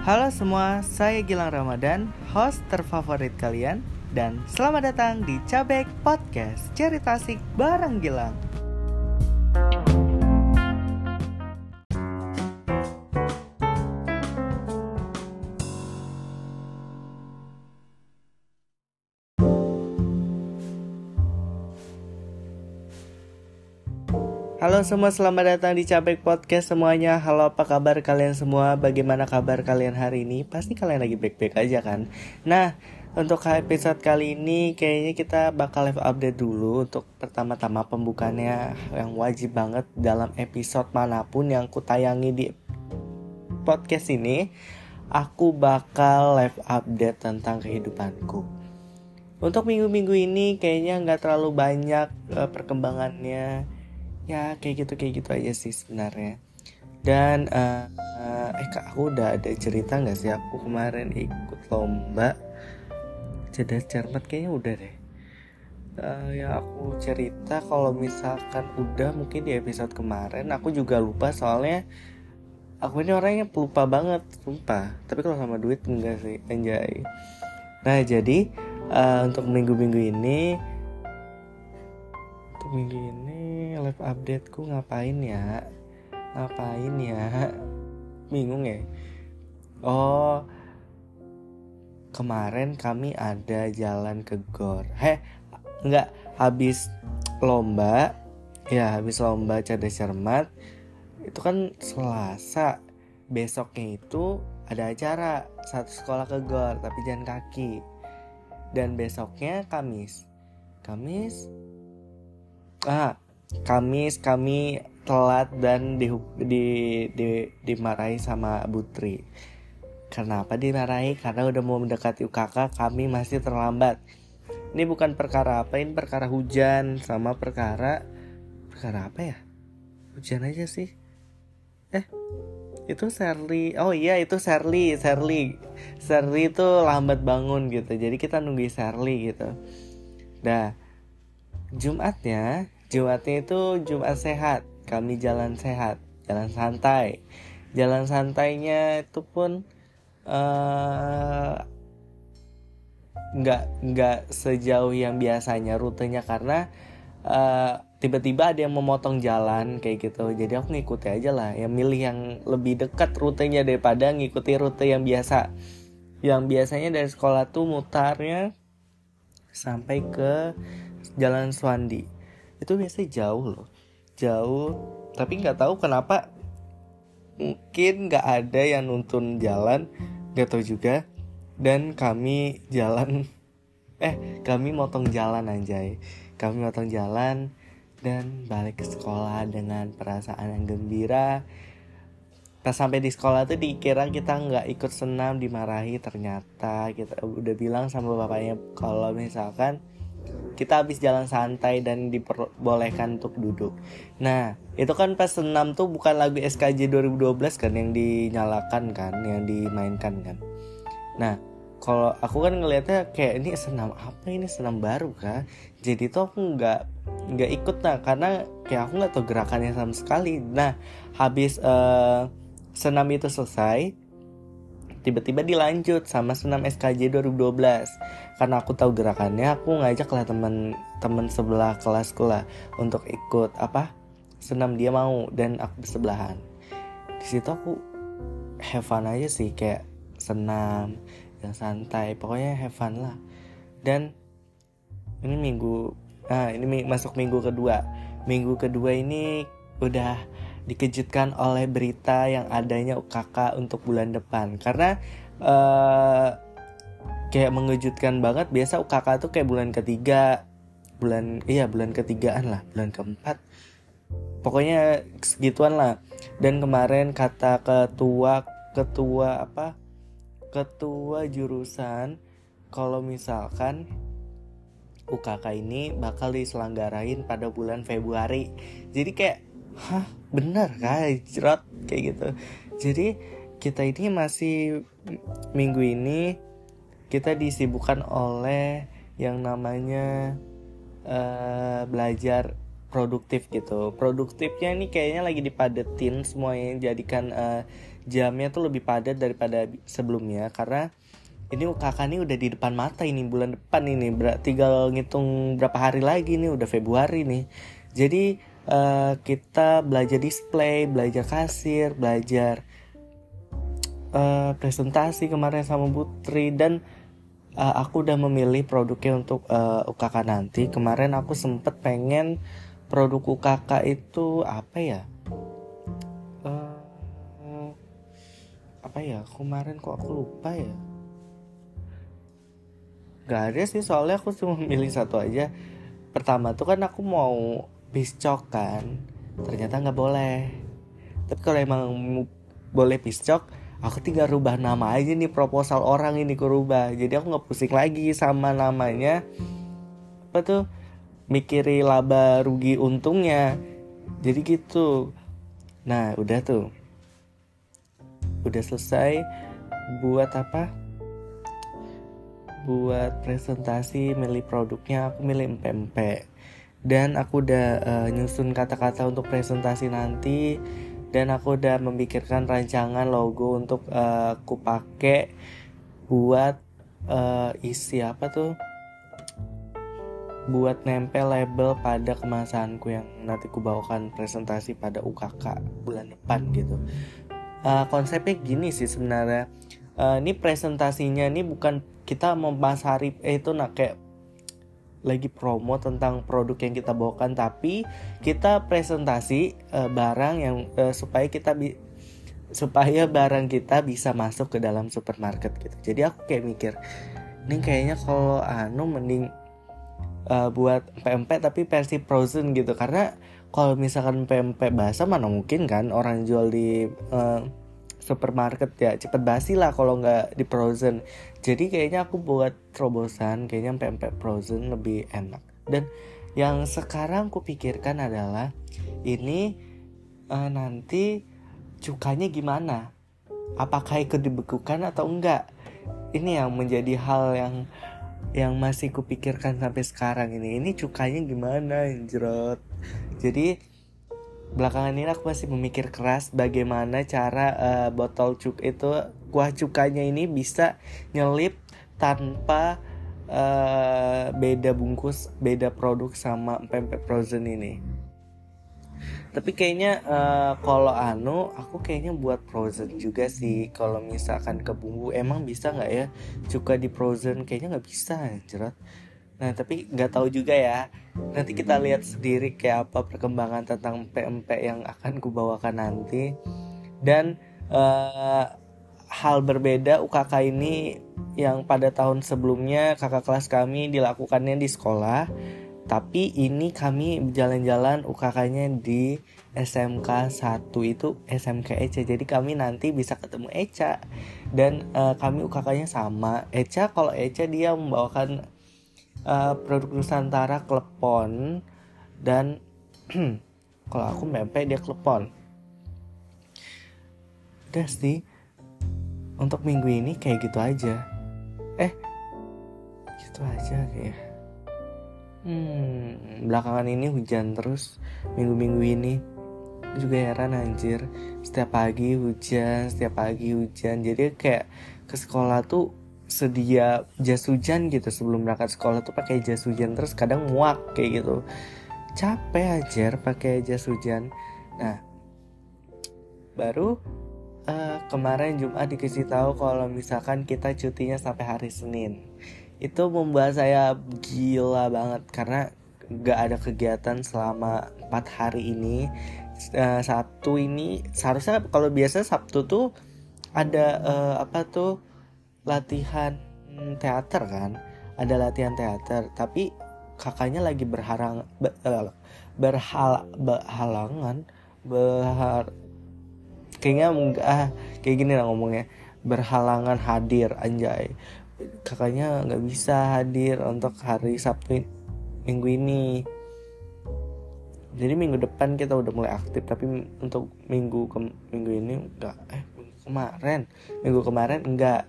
Halo semua, saya Gilang Ramadan, host terfavorit kalian dan selamat datang di Cabek Podcast Cerita Asik bareng Gilang. Semua, selamat datang di Cabek Podcast semuanya Halo apa kabar kalian semua? Bagaimana kabar kalian hari ini? Pasti kalian lagi baik-baik aja kan? Nah, untuk episode kali ini kayaknya kita bakal live update dulu Untuk pertama-tama pembukaannya yang wajib banget dalam episode mana pun yang ku tayangi di podcast ini Aku bakal live update tentang kehidupanku Untuk minggu-minggu ini kayaknya nggak terlalu banyak uh, perkembangannya ya kayak gitu kayak gitu aja sih sebenarnya. Dan uh, uh, eh kak aku udah ada cerita nggak sih? Aku kemarin ikut lomba cerdas cermat kayaknya udah deh. Uh, ya aku cerita kalau misalkan udah mungkin di episode kemarin aku juga lupa soalnya aku ini orangnya pelupa banget sumpah. Tapi kalau sama duit enggak sih anjay. Nah jadi uh, untuk minggu-minggu ini untuk minggu ini live updateku ngapain ya? Ngapain ya? Bingung ya? Oh kemarin kami ada jalan ke gor. Heh nggak habis lomba ya habis lomba cerdas cermat itu kan selasa. Besoknya itu ada acara satu sekolah ke gor tapi jalan kaki. Dan besoknya kamis. Kamis ah Kamis kami telat dan di, di, di, dimarahi sama Butri. Kenapa dimarahi? Karena udah mau mendekati UKK kami masih terlambat. Ini bukan perkara apa, ini perkara hujan sama perkara perkara apa ya? Hujan aja sih. Eh, itu Serly. Oh iya, itu Serly, Serly. Serly itu lambat bangun gitu. Jadi kita nunggu Serly gitu. Dah. Jumatnya Jumatnya itu Jumat sehat, kami jalan sehat, jalan santai. Jalan santainya itu pun uh, nggak nggak sejauh yang biasanya rutenya karena uh, tiba-tiba ada yang memotong jalan kayak gitu. Jadi aku ngikuti aja lah yang milih yang lebih dekat rutenya daripada ngikuti rute yang biasa. Yang biasanya dari sekolah tuh mutarnya sampai ke Jalan Swandi itu biasanya jauh loh. Jauh tapi nggak tahu kenapa mungkin nggak ada yang nuntun jalan nggak tahu juga. Dan kami jalan eh kami motong jalan anjay. Kami motong jalan dan balik ke sekolah dengan perasaan yang gembira. Pas sampai di sekolah tuh dikira kita nggak ikut senam dimarahi. Ternyata kita udah bilang sama bapaknya kalau misalkan kita habis jalan santai dan diperbolehkan untuk duduk. Nah, itu kan pas senam tuh bukan lagu SKJ 2012 kan yang dinyalakan kan, yang dimainkan kan. Nah, kalau aku kan ngelihatnya kayak ini senam apa ini senam baru kan. Jadi tuh aku nggak nggak ikut nah karena kayak aku nggak tahu gerakannya sama sekali. Nah, habis uh, senam itu selesai, tiba-tiba dilanjut sama senam SKJ 2012 karena aku tahu gerakannya aku ngajak lah teman-teman sebelah kelasku lah untuk ikut apa senam dia mau dan aku bersebelahan. Di situ aku have fun aja sih kayak senam yang santai pokoknya have fun lah. Dan ini minggu nah ini masuk minggu kedua. Minggu kedua ini udah dikejutkan oleh berita yang adanya UKK untuk bulan depan. Karena uh, kayak mengejutkan banget biasa UKK tuh kayak bulan ketiga bulan iya bulan ketigaan lah bulan keempat. Pokoknya segituan lah. Dan kemarin kata ketua ketua apa? Ketua jurusan kalau misalkan UKK ini bakal diselenggarain pada bulan Februari. Jadi kayak hah? Bener kan jerat kayak gitu. Jadi kita ini masih minggu ini kita disibukkan oleh yang namanya uh, belajar produktif gitu. Produktifnya ini kayaknya lagi dipadetin semuanya jadikan uh, jamnya tuh lebih padat daripada sebelumnya. Karena ini UKK ini udah di depan mata ini bulan depan ini. Tinggal ngitung berapa hari lagi nih udah Februari nih. Jadi uh, kita belajar display belajar kasir belajar uh, presentasi kemarin sama Putri. Dan uh, aku udah memilih produknya untuk uh, UKK nanti. Kemarin aku sempet pengen produk UKK itu apa ya? Apa ya? Kemarin kok aku lupa ya? Gak ada sih soalnya aku cuma milih satu aja. Pertama tuh kan aku mau piscok kan? Ternyata nggak boleh. Tapi kalau emang boleh piscok Aku tinggal rubah nama aja nih proposal orang ini ku rubah. Jadi aku nggak pusing lagi sama namanya. Apa tuh? Mikiri laba rugi untungnya. Jadi gitu. Nah udah tuh. Udah selesai Buat apa? Buat presentasi milih produknya aku milih empempe dan aku udah uh, nyusun kata-kata untuk presentasi nanti. Dan aku udah memikirkan rancangan logo untuk uh, aku pakai buat uh, isi apa tuh? Buat nempel label pada kemasanku yang nanti ku bawakan presentasi pada UKK bulan depan gitu. Uh, konsepnya gini sih sebenarnya. Uh, ini presentasinya ini bukan kita memasari eh, itu nak kayak lagi promo tentang produk yang kita bawakan tapi kita presentasi uh, barang yang uh, supaya kita bi supaya barang kita bisa masuk ke dalam supermarket gitu. Jadi aku kayak mikir ini kayaknya kalau anu mending uh, buat PMP tapi versi frozen gitu. Karena kalau misalkan PMP basah mana mungkin kan orang jual di uh, supermarket ya cepet basi lah kalau nggak di frozen. Jadi kayaknya aku buat terobosan kayaknya pempek frozen lebih enak. Dan yang sekarang aku pikirkan adalah ini uh, nanti cukanya gimana? Apakah ikut dibekukan atau enggak? Ini yang menjadi hal yang yang masih kupikirkan sampai sekarang ini. Ini cukanya gimana jerot jadi belakangan ini aku masih memikir keras bagaimana cara uh, botol cuk itu kuah cukanya ini bisa nyelip tanpa uh, beda bungkus beda produk sama pempek frozen ini. Tapi kayaknya uh, kalau anu aku kayaknya buat frozen juga sih. Kalau misalkan ke bumbu emang bisa nggak ya? Cuka di frozen kayaknya nggak bisa jerat Nah tapi nggak tahu juga ya. Nanti kita lihat sendiri kayak apa perkembangan tentang PMP yang akan kubawakan nanti. Dan uh, hal berbeda UKK ini yang pada tahun sebelumnya kakak kelas kami dilakukannya di sekolah. Tapi ini kami jalan-jalan UKK-nya di SMK 1 itu SMK Eca. Jadi kami nanti bisa ketemu Eca. Dan uh, kami UKK-nya sama. Eca kalau Eca dia membawakan uh, produk Nusantara klepon dan kalau aku mepet dia klepon. Udah sih untuk minggu ini kayak gitu aja. Eh gitu aja kayak hmm belakangan ini hujan terus minggu-minggu ini. Juga heran anjir. Setiap pagi hujan setiap pagi hujan. Jadi kayak ke sekolah tuh sedia jas hujan gitu sebelum berangkat sekolah tuh pakai jas hujan. Terus kadang muak kayak gitu. Capek aja pakai jas hujan. Nah baru uh, kemarin Jumat dikasih tahu kalau misalkan kita cutinya sampai hari Senin. Itu membuat saya gila banget karena gak ada kegiatan selama empat hari ini. Uh, Sabtu ini seharusnya kalau biasa Sabtu tuh ada uh, apa tuh latihan teater kan. Ada latihan teater tapi kakaknya lagi berharang ber, eh, berhal berhalangan berhar kayaknya ah, kayak gini lah ngomongnya. Berhalangan hadir anjay. Kakaknya nggak bisa hadir untuk hari Sabtu minggu ini. Jadi minggu depan kita udah mulai aktif tapi untuk minggu ke minggu ini enggak. Eh minggu kemarin minggu kemarin enggak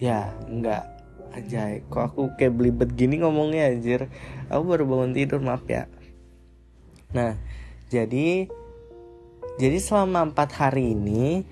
ya enggak anjay kok aku kayak belibet gini ngomongnya anjir? Aku baru bangun tidur maaf ya. Nah jadi jadi selama empat hari ini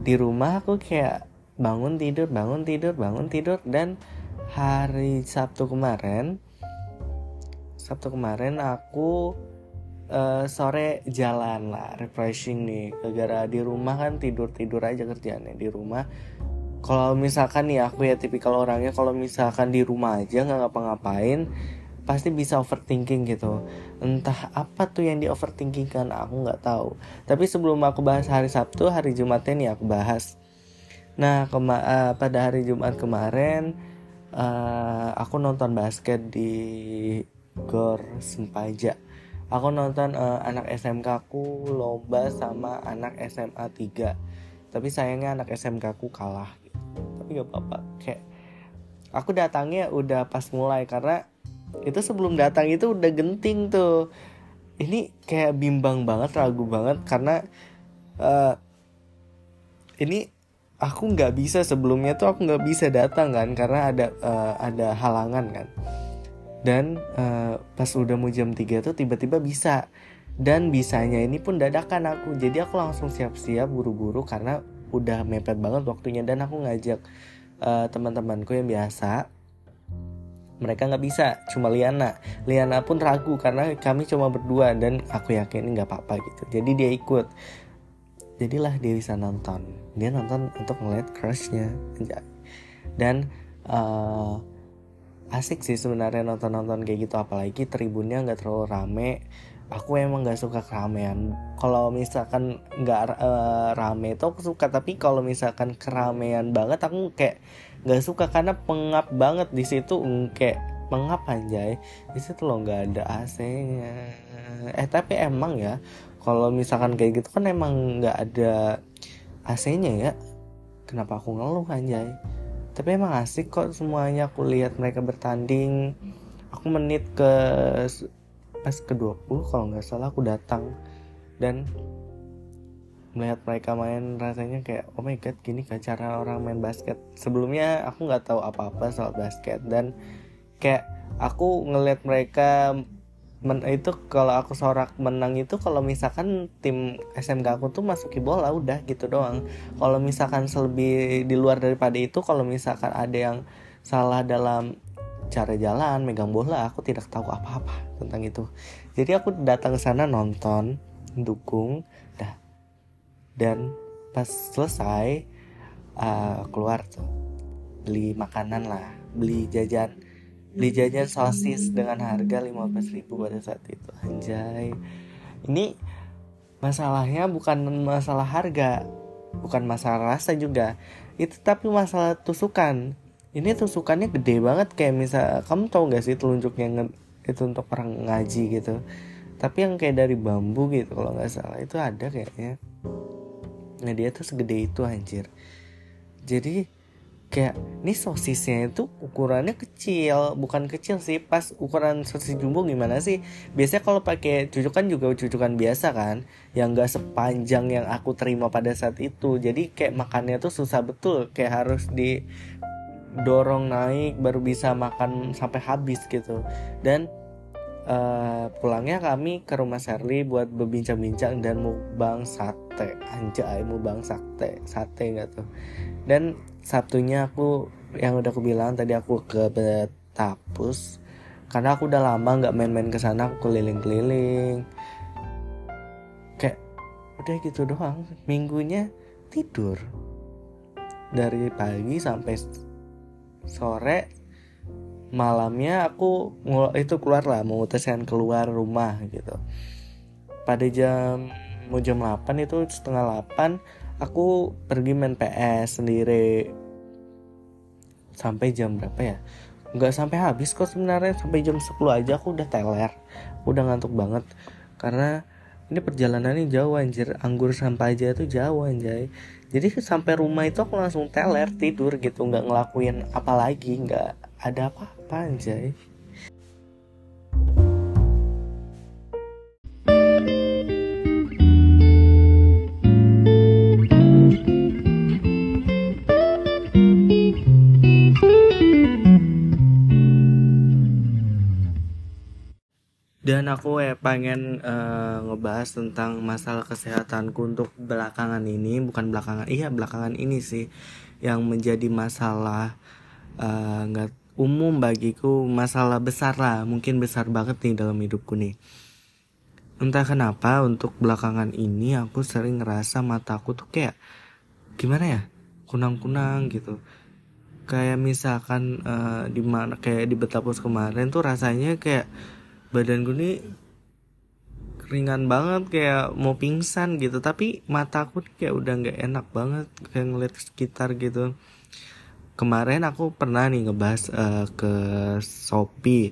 di rumah aku kayak bangun tidur bangun tidur bangun tidur dan hari Sabtu kemarin Sabtu kemarin aku uh, sore jalan lah refreshing nih. Gara-gara di rumah kan tidur tidur aja kerjaannya. Di rumah kalau misalkan nih aku ya tipikal orangnya kalau misalkan di rumah aja nggak ngapa-ngapain pasti bisa overthinking gitu entah apa tuh yang di overthinking kan aku nggak tahu tapi sebelum aku bahas hari Sabtu hari Jumatnya nih aku bahas Nah, kema uh, pada hari Jumat kemarin uh, aku nonton basket di Gor Sempaja. Aku nonton uh, anak SMK ku lomba sama anak SMA 3. Tapi sayangnya anak SMK ku kalah. Tapi gak apa-apa. Kayak aku datangnya udah pas mulai karena itu sebelum datang itu udah genting tuh. Ini kayak bimbang banget, ragu banget karena uh, ini aku nggak bisa sebelumnya tuh aku nggak bisa datang kan karena ada uh, ada halangan kan dan uh, pas udah mau jam 3 tuh tiba-tiba bisa dan bisanya ini pun dadakan aku jadi aku langsung siap-siap buru-buru karena udah mepet banget waktunya. Dan aku ngajak uh, teman-temanku yang biasa mereka nggak bisa cuma Liana. Liana pun ragu karena kami cuma berdua dan aku yakin nggak apa-apa gitu. Jadi dia ikut. Jadilah dia bisa nonton. Dia nonton untuk ngeliat crushnya. Dan uh, asik sih sebenarnya nonton-nonton kayak gitu. Apalagi tribunnya nggak terlalu rame aku emang nggak suka keramaian. Kalau misalkan nggak uh, rame itu aku suka. Tapi kalau misalkan keramaian banget aku kayak nggak suka. Karena pengap banget di situ kayak pengap anjay. Di situ lo nggak ada AC-nya. Eh tapi emang ya kalau misalkan kayak gitu kan emang nggak ada AC-nya ya. Kenapa aku ngeluh anjay? Tapi emang asik kok semuanya. Aku lihat mereka bertanding. Aku menit ke pas ke 20 kalau nggak salah aku datang. Dan melihat mereka main rasanya kayak oh my god gini kan cara orang main basket. Sebelumnya aku nggak tahu apa-apa soal basket. Dan kayak aku ngelihat mereka men itu kalau aku sorak menang itu kalau misalkan tim SMK aku tuh masuki bola udah gitu doang. Kalau misalkan selebih di luar daripada itu kalau misalkan ada yang salah dalam cara jalan megang bola aku tidak tahu apa-apa tentang itu. Jadi aku datang ke sana nonton dukung dah. Dan pas selesai uh, keluar tuh beli makanan lah beli jajan. Beli jajan sosis dengan harga 15.000 pada saat itu. Anjay. Ini masalahnya bukan masalah harga bukan masalah rasa juga. Itu tapi masalah tusukan ini tusukannya gede banget kayak misal kamu tahu gak sih telunjuk yang itu untuk orang ngaji gitu? Tapi yang kayak dari bambu gitu kalau nggak salah itu ada kayaknya. Nah dia tuh segede itu anjir. Jadi kayak ini sosisnya itu ukurannya kecil bukan kecil sih pas ukuran sosis jumbo gimana sih? Biasanya kalau pakai cucukan juga cucukan biasa kan yang gak sepanjang yang aku terima pada saat itu. Jadi kayak makannya tuh susah betul kayak harus di dorong naik baru bisa makan sampai habis gitu. Dan uh, pulangnya kami ke rumah Sherly buat berbincang-bincang dan mukbang sate. Anjay mukbang sate sate gitu dan Sabtunya aku yang udah aku bilang tadi aku ke Betapus karena aku udah lama nggak main-main ke sana aku keliling-keliling. Kayak udah gitu doang minggunya tidur. Dari pagi sampai sore malamnya aku itu keluar lah memutuskan keluar rumah gitu. Pada jam mau jam 8 itu setengah 8 aku pergi main PS sendiri. Sampai jam berapa ya? Nggak sampai habis kok sebenarnya sampai jam 10 aja aku udah teler. Udah ngantuk banget. Karena ini perjalanannya jauh anjir. Anggur sampai aja tuh jauh anjay. Jadi sampai rumah itu aku langsung teler tidur gitu. Nggak ngelakuin apa lagi nggak ada apa-apa anjay dan aku ya pengen uh, ngebahas tentang masalah kesehatanku untuk belakangan ini bukan belakangan iya belakangan ini sih yang menjadi masalah eh, nggak uh, umum bagiku masalah besar lah mungkin besar banget nih dalam hidupku nih. Entah kenapa untuk belakangan ini aku sering ngerasa mataku tuh kayak gimana ya kunang-kunang gitu. Kayak misalkan uh, di mana kayak di Betapus kemarin tuh rasanya kayak badan gue nih ringan banget kayak mau pingsan gitu. Tapi mataku kayak udah nggak enak banget kayak ngeliat sekitar gitu. Kemarin aku pernah nih ngebahas uh, ke Shopee.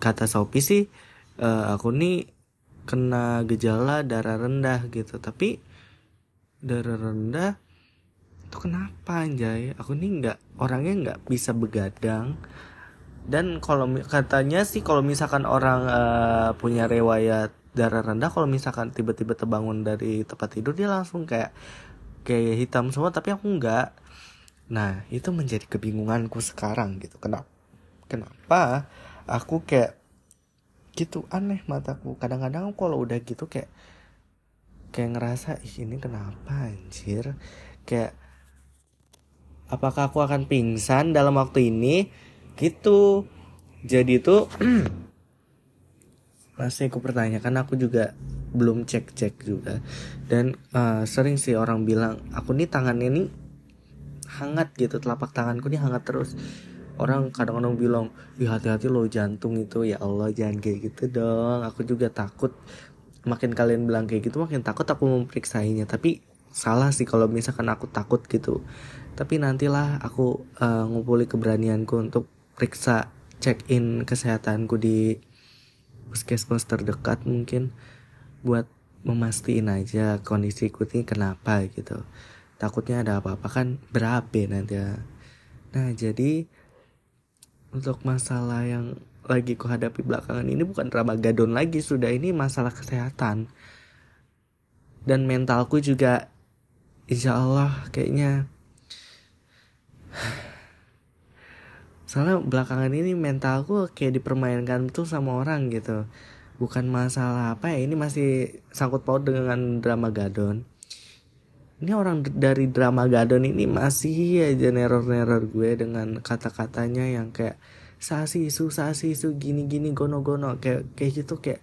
Kata Shopee sih uh, aku nih kena gejala darah rendah gitu. Tapi darah rendah itu kenapa anjay? Aku nih nggak orangnya nggak bisa begadang dan kalau katanya sih kalau misalkan orang uh, punya riwayat darah rendah kalau misalkan tiba-tiba terbangun dari tempat tidur dia langsung kayak kayak hitam semua tapi aku enggak. Nah itu menjadi kebingunganku sekarang gitu. Kenapa kenapa aku kayak gitu aneh mataku. Kadang-kadang kalau udah gitu kayak kayak ngerasa ih ini kenapa anjir? Kayak apakah aku akan pingsan dalam waktu ini gitu. Jadi itu masih aku pertanyakan aku juga belum cek cek juga. Dan uh, sering sih orang bilang aku nih tangannya nih hangat gitu telapak tanganku nih hangat terus. Orang kadang-kadang bilang ya hati-hati lo jantung itu ya Allah jangan kayak gitu dong. Aku juga takut makin kalian bilang kayak gitu makin takut aku memeriksainya tapi salah sih kalau misalkan aku takut gitu. Tapi nantilah aku uh, ngumpuli keberanianku untuk periksa check in kesehatanku di puskesmas terdekat mungkin buat memastiin aja kondisiku ini kenapa gitu. Takutnya ada apa-apa kan berabe nanti ya. Nah jadi untuk masalah yang lagi ku hadapi belakangan ini bukan Ramadan lagi sudah ini masalah kesehatan. Dan mentalku juga insya Allah kayaknya soalnya belakangan ini mentalku kayak dipermainkan tuh sama orang gitu. Bukan masalah apa ya ini masih sangkut paut dengan drama gadon. Ini orang dari drama gadon ini masih aja neror-neror gue dengan kata-katanya yang kayak sasi su sasi su gini gini gono gono kayak kayak gitu kayak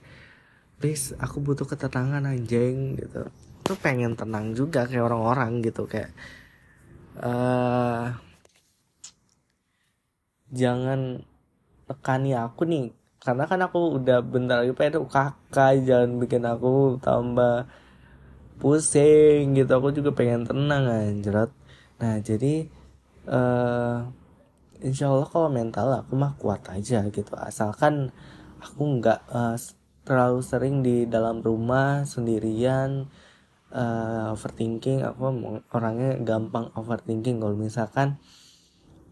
please aku butuh ketenangan anjing gitu. Tuh pengen tenang juga kayak orang-orang gitu kayak uh, jangan tekani aku nih. Karena kan aku udah bentar lagi pengen UKK jangan bikin aku tambah pusing gitu. Aku juga pengen tenang anjrat nah jadi uh, insya Allah kalau mental aku mah kuat aja gitu. Asalkan aku nggak uh, terlalu sering di dalam rumah sendirian uh, overthinking. Aku orangnya gampang overthinking kalau misalkan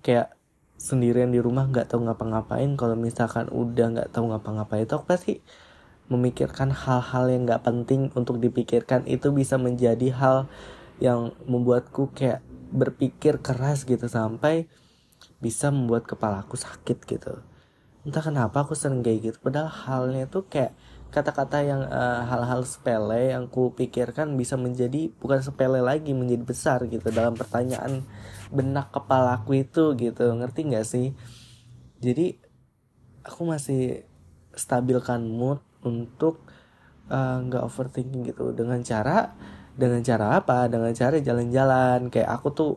kayak sendirian di rumah nggak tahu ngapa-ngapain. Kalau misalkan udah nggak tahu ngapa-ngapain itu aku pasti memikirkan hal-hal yang nggak penting untuk dipikirkan. Itu bisa menjadi hal yang membuatku kayak berpikir keras gitu sampai bisa membuat kepalaku sakit gitu. Entah kenapa aku sering kayak gitu. Padahal halnya tuh kayak kata-kata yang uh, hal-hal sepele yang ku pikirkan bisa menjadi bukan sepele lagi menjadi besar gitu dalam pertanyaan benak kepalaku itu gitu. Ngerti nggak sih? Jadi aku masih stabilkan mood untuk eh, nggak uh, overthinking gitu. Dengan cara dengan cara apa? Dengan cara jalan-jalan. Kayak aku tuh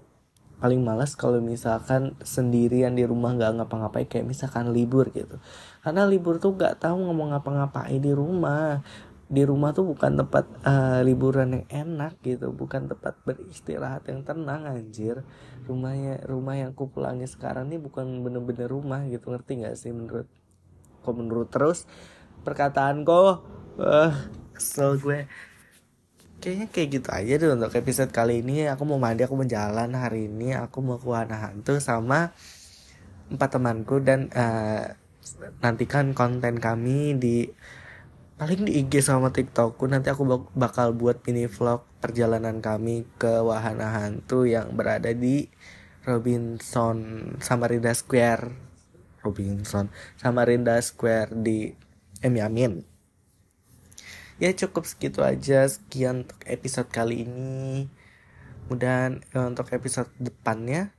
paling males kalau misalkan sendirian di rumah nggak ngapa-ngapain kayak misalkan libur gitu. Karena libur tuh nggak tahu ngomong ngapa-ngapain di rumah. Di rumah tuh bukan tempat uh, liburan yang enak gitu bukan tempat beristirahat yang tenang anjir. Rumahnya rumah yang ku pulangi sekarang nih bukan bener-bener rumah gitu ngerti nggak sih menurut kok menurut terus perkataan kok uh, kesel gue kayaknya kayak gitu aja deh untuk episode kali ini. Aku mau mandi aku mau jalan hari ini. Aku mau ke wahana hantu sama empat temanku dan uh, nantikan konten kami di paling di IG sama TikTokku. Nanti aku bakal buat mini vlog perjalanan kami ke wahana hantu yang berada di Robinson Samarinda Square. Robinson Samarinda Square di Emi Amin ya cukup segitu aja. Sekian untuk episode kali ini. Mudah untuk episode depannya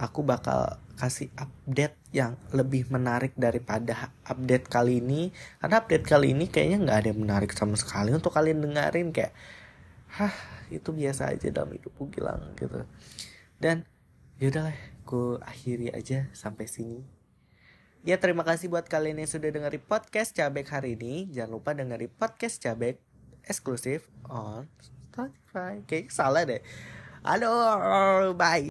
aku bakal kasih update yang lebih menarik daripada update kali ini. Karena update kali ini kayaknya nggak ada yang menarik sama sekali untuk kalian dengerin. Kayak hah itu biasa aja dalam hidupku Gilang gitu. Dan yaudahlah aku akhiri aja sampai sini Ya terima kasih buat kalian yang sudah dengerin podcast Cabek hari ini. Jangan lupa dengerin podcast Cabek eksklusif on Spotify. Kayak salah deh. Aduh, bye.